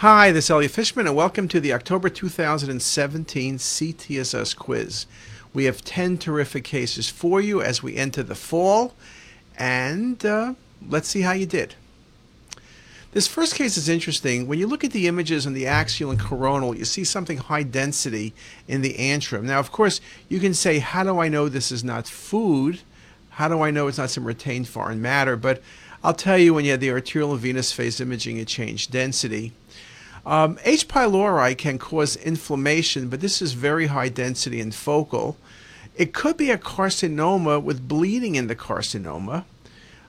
Hi, this is Elliot Fishman, and welcome to the October 2017 CTisus quiz. We have 10 terrific cases for you as we enter the fall, and uh, let's see how you did. This first case is interesting. When you look at the images in the axial and coronal, you see something high density in the antrum. Now, of course, you can say, How do I know this is not food? How do I know it's not some retained foreign matter? But I'll tell you, when you have the arterial and venous phase imaging, it changed density. Um, H. pylori can cause inflammation, but this is very high density and focal. It could be a carcinoma with bleeding in the carcinoma.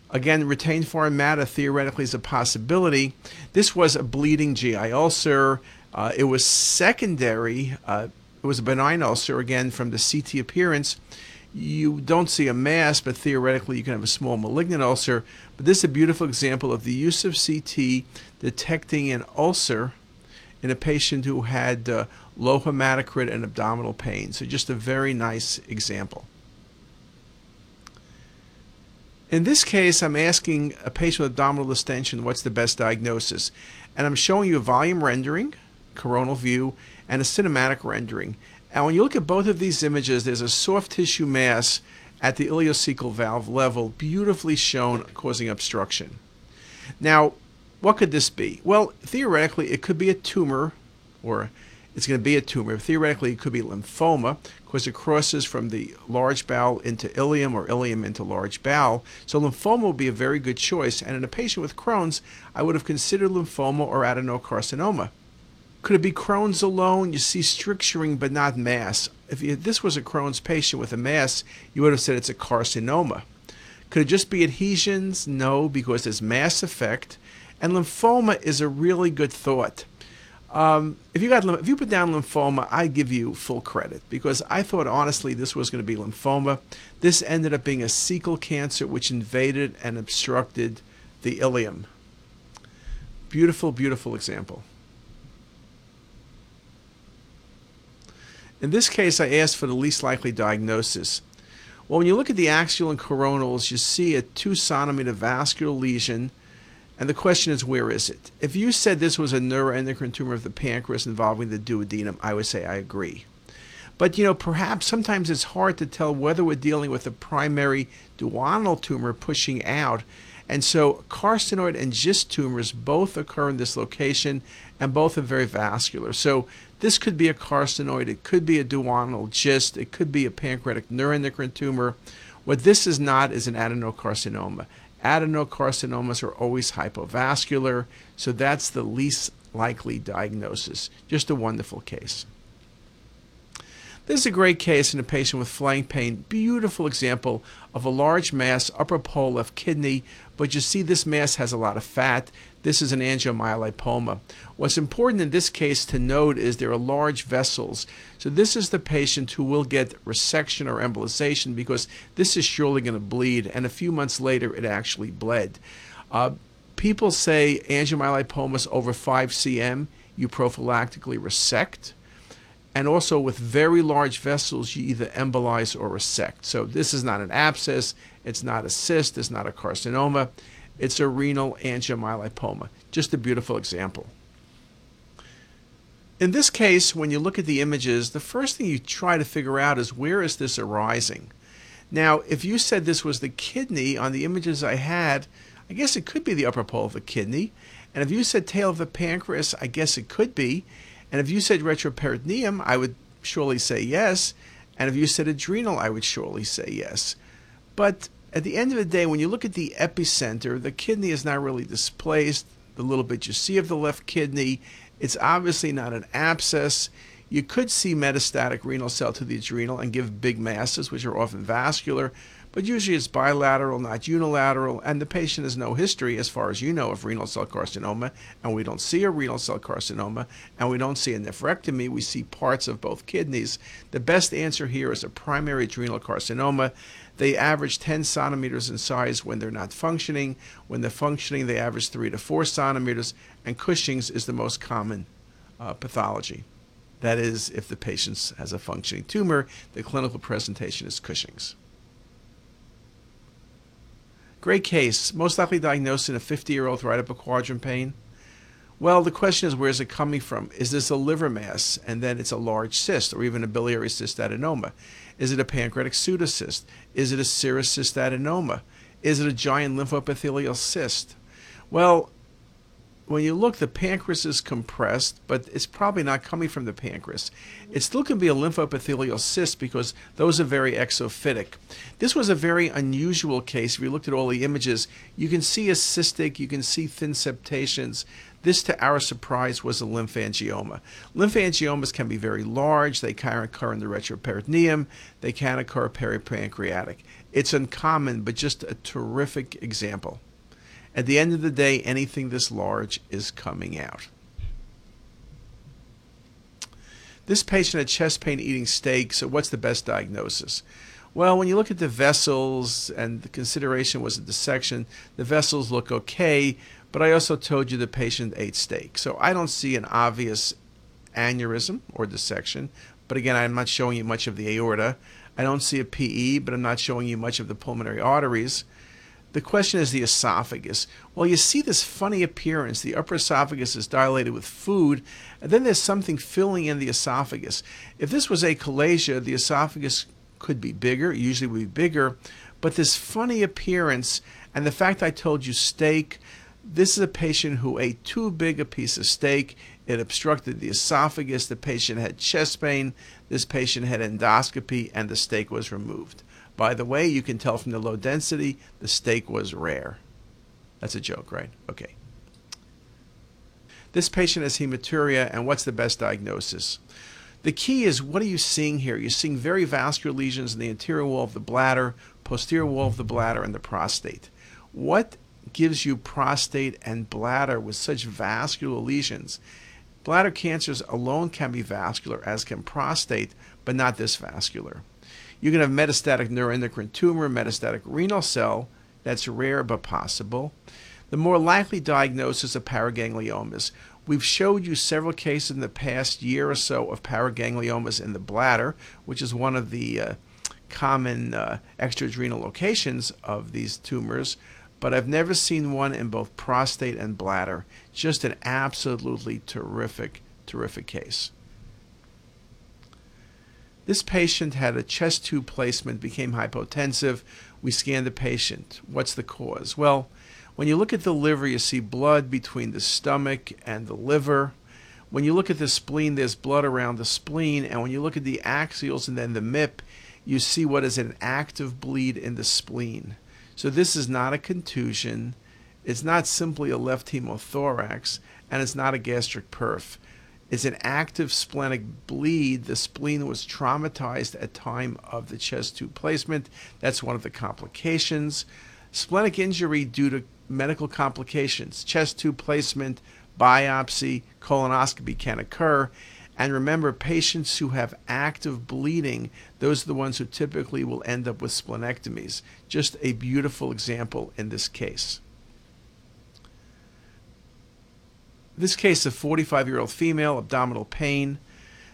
Again, retained foreign matter theoretically is a possibility. This was a bleeding GI ulcer. Uh, it was secondary. Uh, it was a benign ulcer, again, from the CT appearance. You don't see a mass, but theoretically you can have a small malignant ulcer. But this is a beautiful example of the use of CT detecting an ulcer in a patient who had uh, low hematocrit and abdominal pain. So just a very nice example. In this case, I'm asking a patient with abdominal distension what's the best diagnosis. And I'm showing you a volume rendering, coronal view, and a cinematic rendering. And when you look at both of these images, there's a soft tissue mass at the ileocecal valve level, beautifully shown, causing obstruction. Now, what could this be? Well, theoretically, it could be a tumor, or it's going to be a tumor. Theoretically, it could be lymphoma because it crosses from the large bowel into ileum or ileum into large bowel. So lymphoma would be a very good choice. And in a patient with Crohn's, I would have considered lymphoma or adenocarcinoma. Could it be Crohn's alone? You see stricturing but not mass. If you, this was a Crohn's patient with a mass, you would have said it's a carcinoma. Could it just be adhesions? No, because there's mass effect. And lymphoma is a really good thought. Um, if you got if you put down lymphoma, I give you full credit because I thought honestly this was going to be lymphoma. This ended up being a cecal cancer which invaded and obstructed the ileum. Beautiful, beautiful example. In this case, I asked for the least likely diagnosis. Well, when you look at the axial and coronals, you see a two centimeter vascular lesion and the question is, where is it? If you said this was a neuroendocrine tumor of the pancreas involving the duodenum, I would say I agree. But you know, perhaps sometimes it's hard to tell whether we're dealing with a primary duodenal tumor pushing out. And so carcinoid and GIST tumors both occur in this location and both are very vascular. So this could be a carcinoid, it could be a duodenal GIST, it could be a pancreatic neuroendocrine tumor. What this is not is an adenocarcinoma. Adenocarcinomas are always hypovascular, so that's the least likely diagnosis. Just a wonderful case. This is a great case in a patient with flank pain. Beautiful example of a large mass, upper pole left kidney, but you see this mass has a lot of fat. This is an angiomyolipoma. What's important in this case to note is there are large vessels. So this is the patient who will get resection or embolization because this is surely going to bleed, and a few months later it actually bled. Uh, people say angiomyolipomas over 5 cm, you prophylactically resect and also with very large vessels, you either embolize or resect. So this is not an abscess, it's not a cyst, it's not a carcinoma, it's a renal angiomyolipoma. Just a beautiful example. In this case, when you look at the images, the first thing you try to figure out is where is this arising? Now, if you said this was the kidney on the images I had, I guess it could be the upper pole of the kidney. And if you said tail of the pancreas, I guess it could be. And if you said retroperitoneum, I would surely say yes. And if you said adrenal, I would surely say yes. But at the end of the day, when you look at the epicenter, the kidney is not really displaced. The little bit you see of the left kidney, it's obviously not an abscess. You could see metastatic renal cell to the adrenal and give big masses, which are often vascular, but usually it's bilateral, not unilateral, and the patient has no history, as far as you know, of renal cell carcinoma, and we don't see a renal cell carcinoma, and we don't see a nephrectomy. We see parts of both kidneys. The best answer here is a primary adrenal carcinoma. They average 10 centimeters in size when they're not functioning. When they're functioning, they average 3 to 4 centimeters, and Cushing's is the most common uh, pathology. That is, if the patient has a functioning tumor, the clinical presentation is Cushing's. Great case, most likely diagnosed in a 50 year old right upper quadrant pain. Well, the question is, where is it coming from? Is this a liver mass and then it's a large cyst or even a biliary cystadenoma? Is it a pancreatic pseudocyst? Is it a serous cystadenoma? Is it a giant lymphoepithelial cyst? Well, when you look, the pancreas is compressed, but it's probably not coming from the pancreas. It still can be a lymphoepithelial cyst because those are very exophytic. This was a very unusual case. If you looked at all the images, you can see a cystic, you can see thin septations. This, to our surprise, was a lymphangioma. Lymphangiomas can be very large. They can occur in the retroperitoneum. They can occur peripancreatic. It's uncommon, but just a terrific example. At the end of the day, anything this large is coming out. This patient had chest pain eating steak, so what's the best diagnosis? Well, when you look at the vessels and the consideration was a dissection, the vessels look okay, but I also told you the patient ate steak. So I don't see an obvious aneurysm or dissection, but again, I'm not showing you much of the aorta. I don't see a PE, but I'm not showing you much of the pulmonary arteries. The question is the esophagus. Well, you see this funny appearance. The upper esophagus is dilated with food, and then there's something filling in the esophagus. If this was a achalasia, the esophagus could be bigger, usually would be bigger, but this funny appearance and the fact I told you steak, this is a patient who ate too big a piece of steak. It obstructed the esophagus. The patient had chest pain. This patient had endoscopy, and the steak was removed. By the way, you can tell from the low density, the steak was rare. That's a joke, right? Okay. This patient has hematuria, and what's the best diagnosis? The key is what are you seeing here? You're seeing very vascular lesions in the anterior wall of the bladder, posterior wall of the bladder, and the prostate. What gives you prostate and bladder with such vascular lesions? Bladder cancers alone can be vascular, as can prostate, but not this vascular. You can have metastatic neuroendocrine tumor, metastatic renal cell. That's rare but possible. The more likely diagnosis of paragangliomas. We've showed you several cases in the past year or so of paragangliomas in the bladder, which is one of the uh, common uh, extraadrenal locations of these tumors, but I've never seen one in both prostate and bladder. Just an absolutely terrific, terrific case. This patient had a chest tube placement, became hypotensive. We scanned the patient. What's the cause? Well, when you look at the liver, you see blood between the stomach and the liver. When you look at the spleen, there's blood around the spleen. And when you look at the axials and then the MIP, you see what is an active bleed in the spleen. So this is not a contusion. It's not simply a left hemothorax, and it's not a gastric perf is an active splenic bleed. The spleen was traumatized at time of the chest tube placement. That's one of the complications. Splenic injury due to medical complications, chest tube placement, biopsy, colonoscopy can occur. And remember, patients who have active bleeding, those are the ones who typically will end up with splenectomies. Just a beautiful example in this case. This case, a 45 year old female, abdominal pain.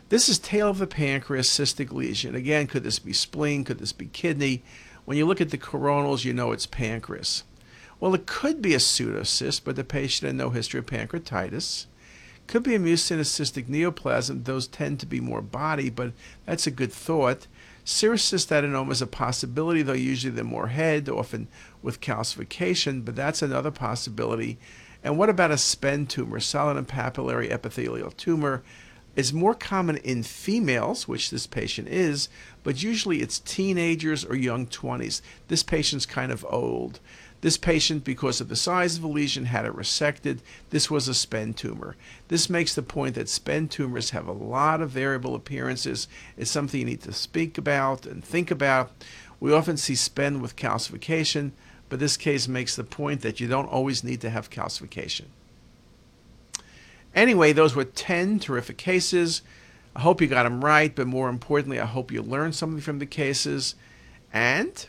This is tail of the pancreas, cystic lesion. Again, could this be spleen? Could this be kidney? When you look at the coronals, you know it's pancreas. Well, it could be a pseudocyst, but the patient had no history of pancreatitis. Could be a mucinous cystic neoplasm. Those tend to be more body, but that's a good thought. Serous cystadenoma is a possibility, though usually they're more head, often with calcification, but that's another possibility. And what about a SPEN tumor, solid and papillary epithelial tumor? Is more common in females, which this patient is, but usually it's teenagers or young 20s. This patient's kind of old. This patient, because of the size of the lesion, had it resected. This was a SPEN tumor. This makes the point that SPEN tumors have a lot of variable appearances. It's something you need to speak about and think about. We often see SPEN with calcification but this case makes the point that you don't always need to have calcification. Anyway, those were 10 terrific cases. I hope you got them right, but more importantly, I hope you learned something from the cases. And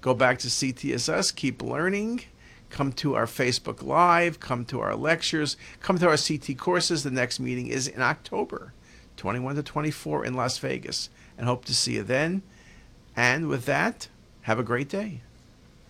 go back to CTisus, keep learning. Come to our Facebook Live, come to our lectures, come to our CT courses. The next meeting is in October 21 to 24 in Las Vegas, and hope to see you then. And with that, have a great day.